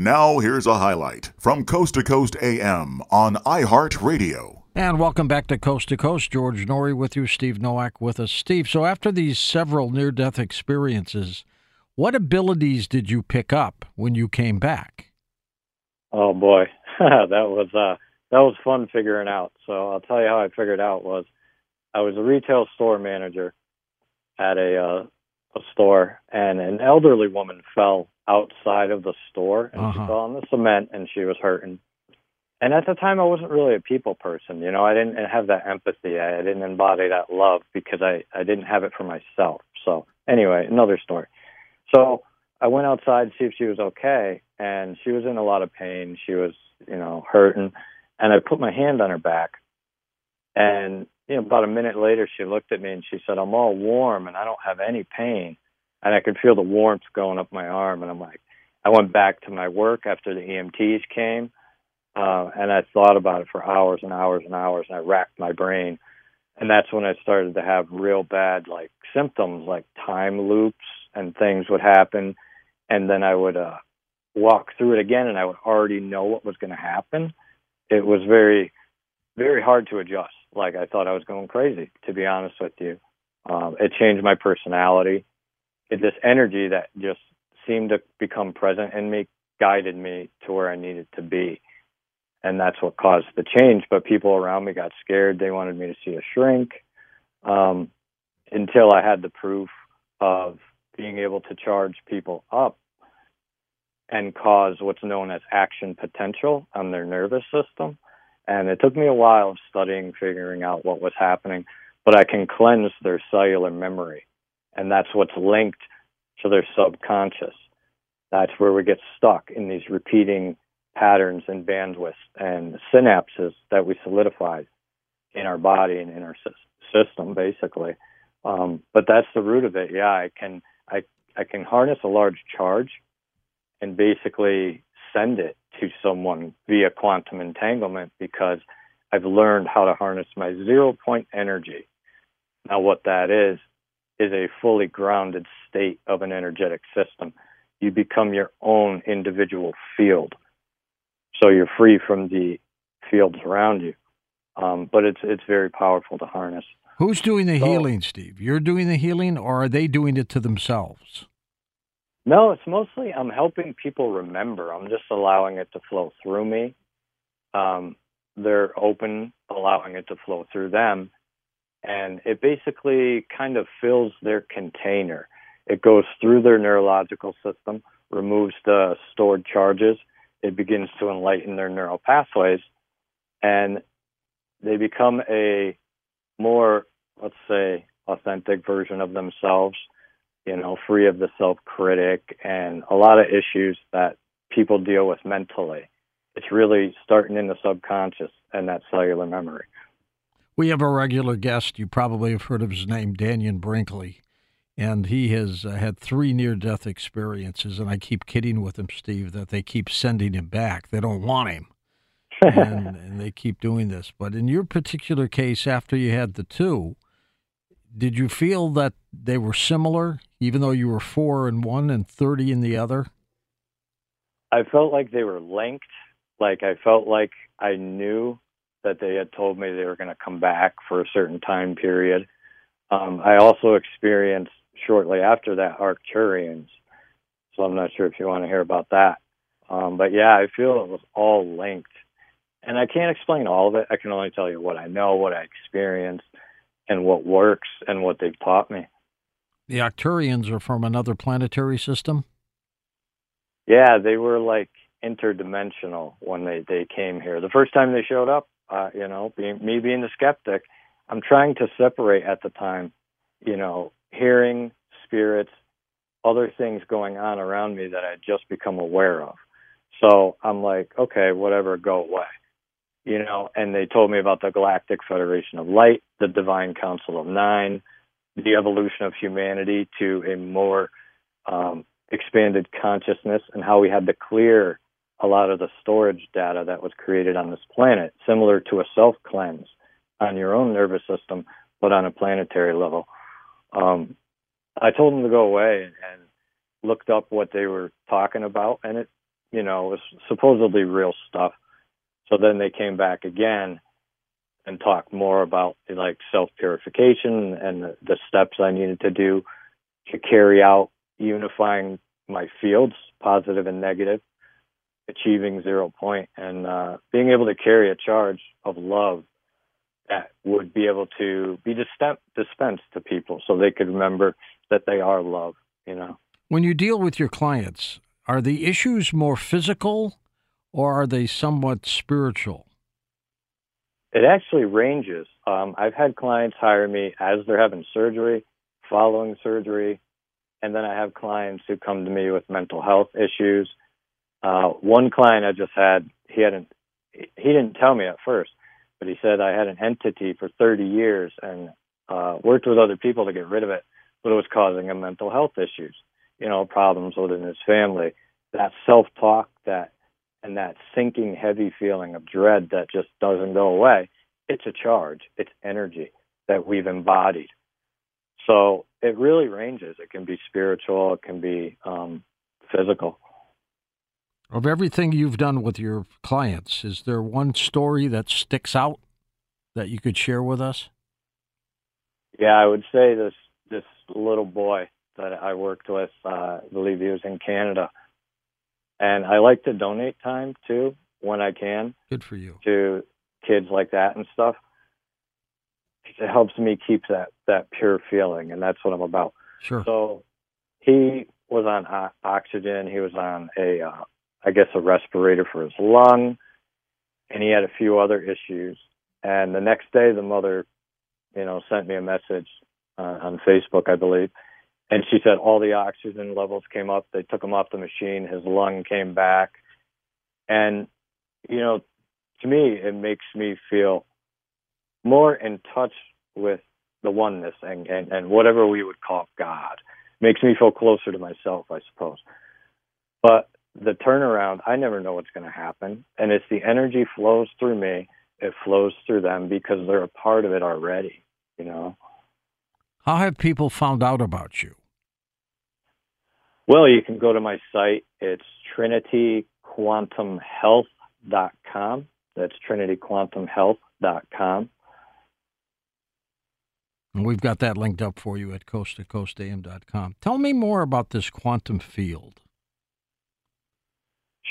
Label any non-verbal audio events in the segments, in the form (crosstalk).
Now, here's a highlight from Coast to Coast AM on iHeartRadio. And welcome back to Coast to Coast. George Noory with you, Steve Noack with us. Steve, so after these several near death experiences, what abilities did you pick up when you came back? Oh boy, (laughs) that was uh that was fun figuring out. So I'll tell you how I figured out was I was a retail store manager at a uh, a store, and an elderly woman fell outside of the store, and she Uh-huh. fell on the cement, and she was hurting. And at the time, I wasn't really a people person. You know, I didn't have that empathy. I, I didn't embody that love because I I didn't have it for myself. So anyway, another story. So I went outside to see if she was okay, and she was in a lot of pain. She was, you know, hurting, and I put my hand on her back, and you know, about a minute later, she looked at me and she said, "I'm all warm and I don't have any pain," and I could feel the warmth going up my arm, and I'm like, I went back to my work after the EMTs came, uh, and I thought about it for hours and hours and hours, and I racked my brain, and that's when I started to have real bad like symptoms, like time loops and things would happen, and then I would uh, walk through it again, and I would already know what was going to happen. It was very, very hard to adjust. Like I thought I was going crazy, to be honest with you. Um, it changed my personality. It, this energy that just seemed to become present in me guided me to where I needed to be. And that's what caused the change. But people around me got scared. They wanted me to see a shrink um, until I had the proof of being able to charge people up and cause what's known as action potential on their nervous system. And it took me a while of studying, figuring out what was happening, but I can cleanse their cellular memory. And that's what's linked to their subconscious. That's where we get stuck in these repeating patterns and bandwidths and synapses that we solidified in our body and in our system, basically. Um, but that's the root of it. Yeah, I can I I can harness a large charge and basically send it to someone via quantum entanglement because I've learned how to harness my zero point energy. Now, what that is, is a fully grounded state of an energetic system. You become your own individual field. So you're free from the fields around you. Um, but it's it's very powerful to harness. Who's doing the So- healing, Steve? You're doing the healing, or are they doing it to themselves? No, it's mostly I'm helping people remember. I'm just allowing it to flow through me. Um, they're open, allowing it to flow through them, and it basically kind of fills their container. It goes through their neurological system, removes the stored charges. It begins to enlighten their neural pathways, and they become a more, let's say, authentic version of themselves you know, free of the self critic and a lot of issues that people deal with mentally. It's really starting in the subconscious and that cellular memory. We have a regular guest. You probably have heard of his name, Dannion Brinkley. and he has uh, had three near death experiences. And I keep kidding with him, Steve, that they keep sending him back. They don't want him. and, (laughs) and they keep doing this. But in your particular case, after you had the two, did you feel that they were similar, even though you were four in one and 30 in the other? I felt like they were linked. Like I felt like I knew that they had told me they were going to come back for a certain time period. Um, I also experienced shortly after that Arcturians. So I'm not sure if you want to hear about that. Um, but yeah, I feel it was all linked. And I can't explain all of it. I can only tell you what I know, what I experienced, and what works and what they've taught me. The Arcturians are from another planetary system? Yeah, they were like interdimensional when they, they came here. The first time they showed up, uh, you know, being, me being the skeptic, I'm trying to separate at the time, you know, hearing spirits, other things going on around me that I just become aware of. So I'm like, okay, whatever, go away. You know, and they told me about the Galactic Federation of Light, the Divine Council of Nine, the evolution of humanity to a more um, expanded consciousness, and how we had to clear a lot of the storage data that was created on this planet, similar to a self cleanse on your own nervous system, but on a planetary level. Um, I told them to go away and looked up what they were talking about, and it, you know, was supposedly real stuff. So then they came back again and talked more about like self purification and the, the steps I needed to do to carry out unifying my fields, positive and negative, achieving zero point, and uh, being able to carry a charge of love that would be able to be dispensed to people so they could remember that they are love, you know. When you deal with your clients, are the issues more physical or are they somewhat spiritual? It actually ranges. Um, I've had clients hire me as they're having surgery, following surgery, and then I have clients who come to me with mental health issues. Uh, one client I just had, he hadn't, he didn't tell me at first, but he said I had an entity for 30 years and uh, worked with other people to get rid of it, but it was causing him mental health issues, you know, problems within his family. That self-talk, that and that sinking, heavy feeling of dread that just doesn't go away. It's a charge. It's energy that we've embodied. So it really ranges. It can be spiritual. It can be um, physical. Of everything you've done with your clients, is there one story that sticks out that you could share with us? Yeah, I would say this this little boy that I worked with. Uh, I believe he was in Canada, and I like to donate time too when I can. Good for you to kids like that and stuff. It helps me keep that that pure feeling, and that's what I'm about. Sure. So he was on oxygen. He was on a uh, I guess, a respirator for his lung, and he had a few other issues. And the next day, the mother, you know, sent me a message uh, on Facebook, I believe, and she said all the oxygen levels came up. They took him off the machine. His lung came back, and you know, to me, it makes me feel more in touch with the oneness and, and, and whatever we would call God. Makes me feel closer to myself, I suppose. But the turnaround, I never know what's going to happen. And it's the energy flows through me, it flows through them because they're a part of it already, you know. How have people found out about you? Well, you can go to my site. It's trinityquantumhealth.com. That's trinityquantumhealth.com. And we've got that linked up for you at coasttocoastam.com. Tell me more about this quantum field.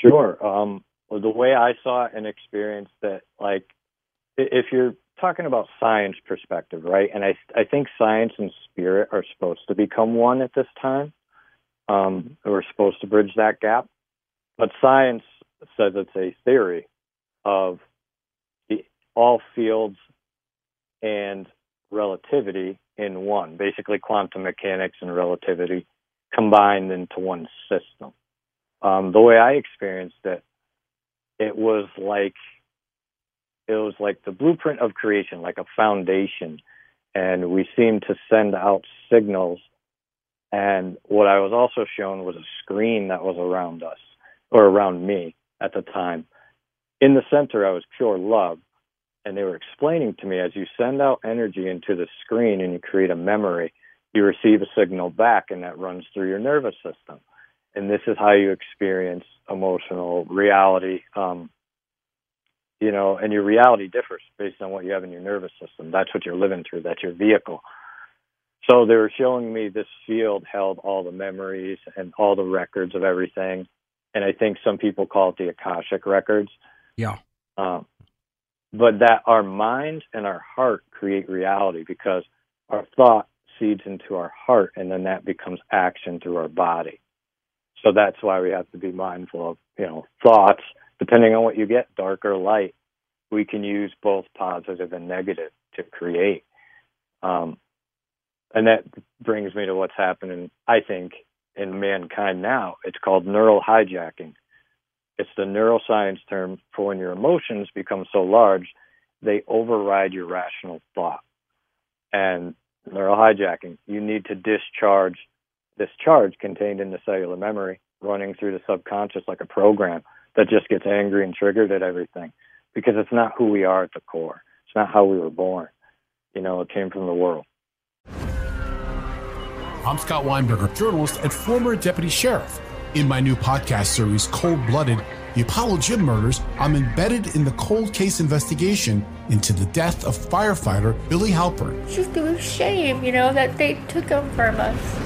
Sure. Um, well, the way I saw and experienced that, like, if you're talking about science perspective, right? And I, I think science and spirit are supposed to become one at this time. Um, we're supposed to bridge that gap, but science says it's a theory of the, all fields and relativity in one, basically quantum mechanics and relativity combined into one system um, the way I experienced it, it was like it was like the blueprint of creation, like a foundation, and we seemed to send out signals And what I was also shown was a screen that was around us or around me at the time. In the center, I was pure love. And they were explaining to me as you send out energy into the screen and you create a memory, you receive a signal back and that runs through your nervous system. And this is how you experience emotional reality. Um, you know, and your reality differs based on what you have in your nervous system. That's what you're living through. That's your vehicle. So they were showing me this field held all the memories and all the records of everything. And I think some people call it the Akashic records. Yeah. Um, but that our mind and our heart create reality because our thought seeds into our heart and then that becomes action through our body. So that's why we have to be mindful of, you know, thoughts, depending on what you get, dark or light. We can use both positive and negative to create. Um, and that brings me to what's happening, I think, in mankind now. It's called neural hijacking. It's the neuroscience term for when your emotions become so large, they override your rational thought. And neural hijacking, you need to discharge this charge contained in the cellular memory running through the subconscious like a program that just gets angry and triggered at everything because it's not who we are at the core. It's not how we were born. You know, it came from the world. I'm Scott Weinberger, journalist and former deputy sheriff. In my new podcast series, Cold Blooded The Apollo Gym Murders, I'm embedded in the cold case investigation into the death of firefighter Billy Halpern. It's just a shame, you know, that they took him from us.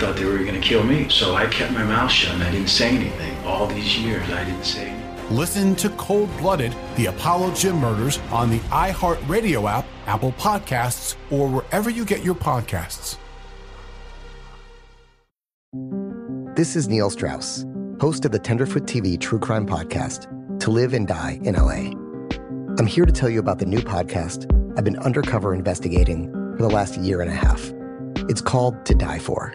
Thought they were going to kill me, so I kept my mouth shut and I didn't say anything. All these years, I didn't say anything. Listen to Cold Blooded, the Apollo Gym Murders on the iHeartRadio app, Apple Podcasts, or wherever you get your podcasts. This is Neil Strauss, host of the Tenderfoot TV true crime podcast, To Live and Die in LA. I'm here to tell you about the new podcast I've been undercover investigating for the last year and a half. It's called To Die For.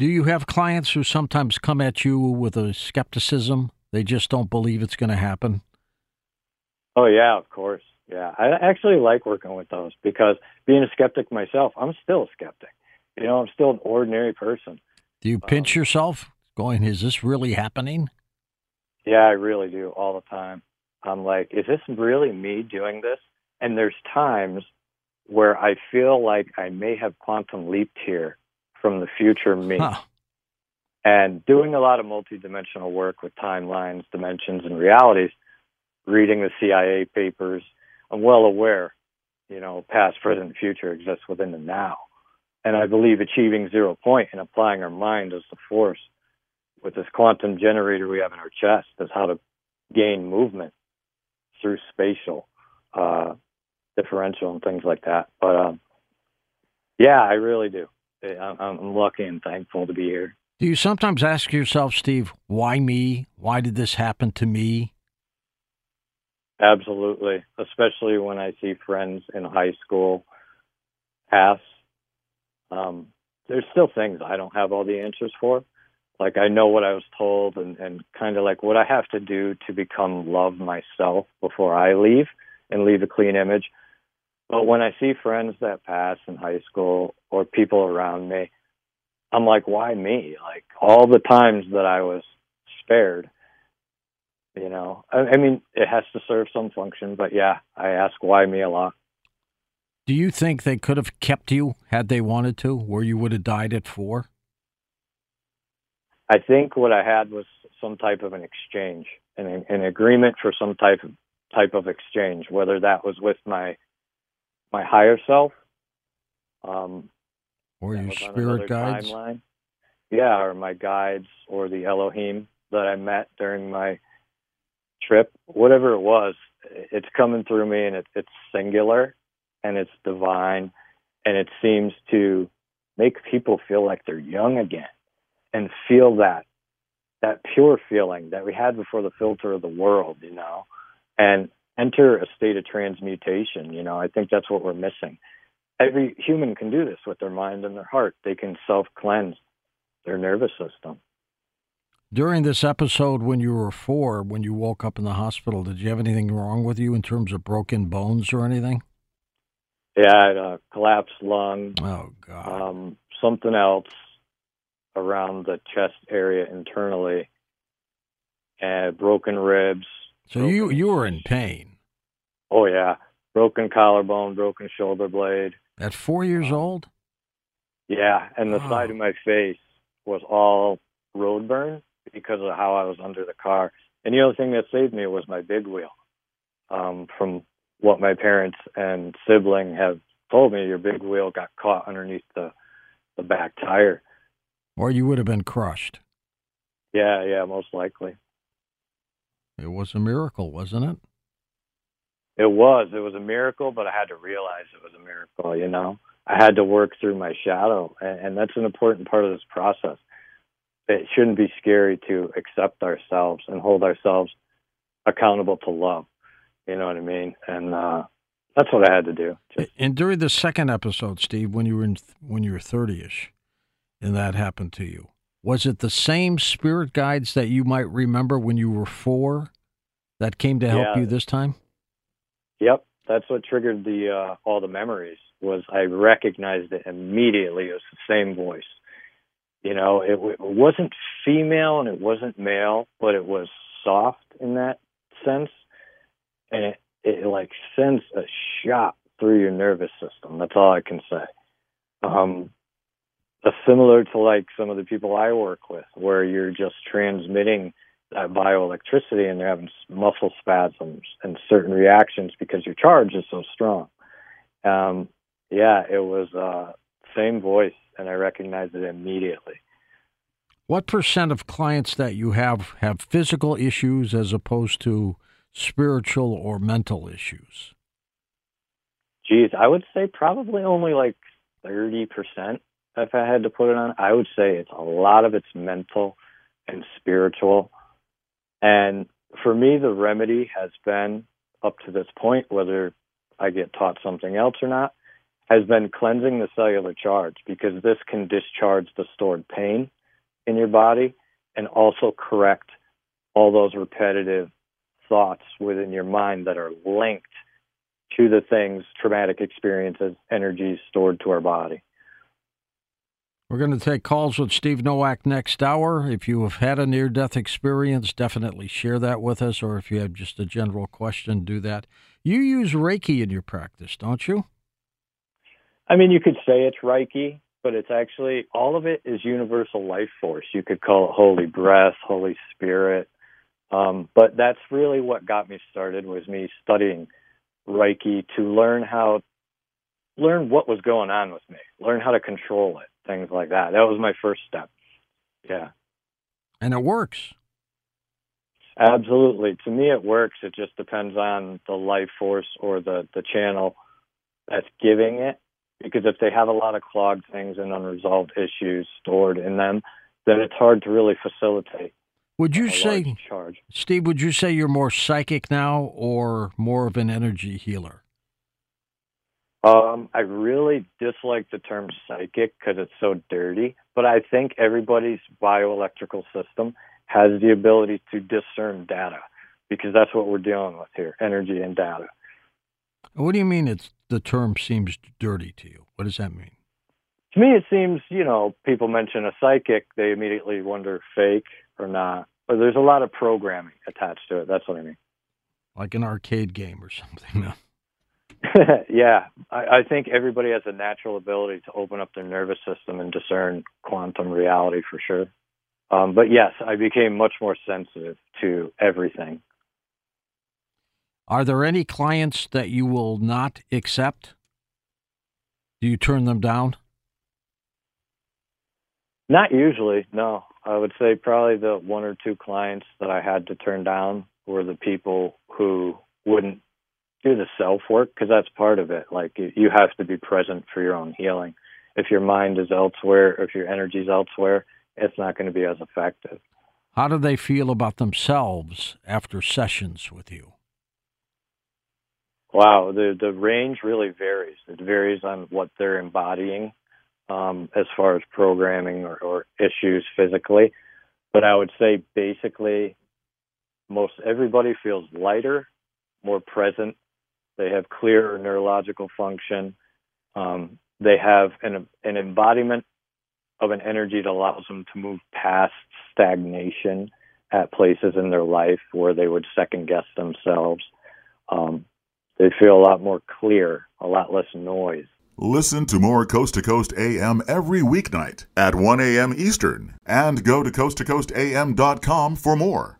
Do you have clients who sometimes come at you with a skepticism? They just don't believe it's going to happen. Oh yeah, of course. Yeah, I actually like working with those because being a skeptic myself, I'm still a skeptic. You know, I'm still an ordinary person. Do you pinch um, yourself, going, "Is this really happening?" Yeah, I really do all the time. I'm like, is this really me doing this? And there's times where I feel like I may have quantum leaped here from the future me. Huh. And doing a lot of multidimensional work with timelines, dimensions, and realities, reading the CIA papers, I'm well aware, you know, past, present, future exists within the now. And I believe achieving zero point and applying our mind as the force with this quantum generator we have in our chest is how to gain movement through spatial uh, differential and things like that. But um, yeah, I really do. I'm, I'm lucky and thankful to be here. Do you sometimes ask yourself, Steve, why me? Why did this happen to me? Absolutely, especially when I see friends in high school pass. Um, there's still things I don't have all the answers for. Like I know what I was told, and and kind of like what I have to do to become love myself before I leave and leave a clean image. But when I see friends that pass in high school or people around me, I'm like, why me? Like all the times that I was spared, you know. I, I mean, it has to serve some function, but yeah, I ask why me a lot. Do you think they could have kept you had they wanted to, where you would have died at four? I think what I had was some type of an exchange, an, an agreement for some type of type of exchange, whether that was with my my higher self, um, or your spirit guides. timeline. Yeah, or my guides, or the Elohim that I met during my trip. Whatever it was, it's coming through me, and it, it's singular, and it's divine, and it seems to make people feel like they're young again, and feel that that pure feeling that we had before the filter of the world, you know, and enter a state of transmutation. You know, I think that's what we're missing every human can do this with their mind and their heart. They can self cleanse their nervous system. During this episode, when you were four, when you woke up in the hospital, did you have anything wrong with you in terms of broken bones or anything? Yeah, I had a collapsed lung. Oh God. Um, something else around the chest area internally, and broken ribs. So you you were in pain Oh yeah, broken collarbone, broken shoulder blade. At four years old. Yeah, and the Wow. side of my face was all road burn because of how I was under the car. And the other thing that saved me was my big wheel. Um, from what my parents and sibling have told me, your big wheel got caught underneath the the back tire. Or you would have been crushed. Yeah, yeah, most likely. It was a miracle, wasn't it? It was. It was a miracle, but I had to realize it was a miracle, you know? I had to work through my shadow, and, and that's an important part of this process. It shouldn't be scary to accept ourselves and hold ourselves accountable to love. You know what I mean? And uh, that's what I had to do. And during the second episode, Steve, when you were in, when you were thirty-ish, and that happened to you, was it the same spirit guides that you might remember when you were four that came to help Yeah. you this time? Yep, that's what triggered the uh, all the memories. Was I recognized it immediately? It was the same voice. You know, it, it wasn't female and it wasn't male, but it was soft in that sense, and it it like sends a shot through your nervous system. That's all I can say. Um, similar to like some of the people I work with, where you're just transmitting that bioelectricity and they're having muscle spasms and certain reactions because your charge is so strong. Um, yeah, it was uh, same voice, and I recognized it immediately. What percent of clients that you have have physical issues as opposed to spiritual or mental issues? Geez, I would say probably only like thirty percent. If I had to put it on, I would say it's a lot of it's mental and spiritual. And for me, the remedy has been up to this point, whether I get taught something else or not, has been cleansing the cellular charge because this can discharge the stored pain in your body and also correct all those repetitive thoughts within your mind that are linked to the things, traumatic experiences, energies stored to our body. We're going to take calls with Steve Noack next hour. If you have had a near death experience, definitely share that with us. Or if you have just a general question, do that. You use Reiki in your practice, don't you? I mean, you could say it's Reiki, but it's actually all of it is universal life force. You could call it holy breath, holy spirit. Um, but that's really what got me started was me studying Reiki to learn how learn what was going on with me, learn how to control it, things like that. That was my first step. Yeah. And it works. Absolutely. To me it works. It just depends on the life force or the the channel that's giving it because if they have a lot of clogged things and unresolved issues stored in them, then it's hard to really facilitate. Would you say. Steve, would you say you're more psychic now or more of an energy healer? Um, I really dislike the term psychic because it's so dirty, but I think everybody's bioelectrical system has the ability to discern data because that's what we're dealing with here energy and data. What do you mean it's the term seems dirty to you? What does that mean? To me, it seems, you know, people mention a psychic, they immediately wonder fake or not. But there's a lot of programming attached to it. That's what I mean. Like an arcade game or (laughs) something. (laughs) Yeah, I, I think everybody has a natural ability to open up their nervous system and discern quantum reality for sure. Um, but yes, I became much more sensitive to everything. Are there any clients that you will not accept? Do you turn them down? Not usually, no. I would say probably the one or two clients that I had to turn down were the people who wouldn't do the self work because that's part of it. Like you have to be present for your own healing. If your mind is elsewhere, if your energy is elsewhere, it's not going to be as effective. How do they feel about themselves after sessions with you? Wow, the the range really varies. It varies on what they're embodying um, as far as programming or, or issues physically. But I would say basically, most everybody feels lighter, more present. They have clearer neurological function. Um, they have an an embodiment of an energy that allows them to move past stagnation at places in their life where they would second guess themselves. Um, they feel a lot more clear, a lot less noise. Listen to more Coast to Coast AM every weeknight at 1 a.m. Eastern and go to coasttocoastam.com for more.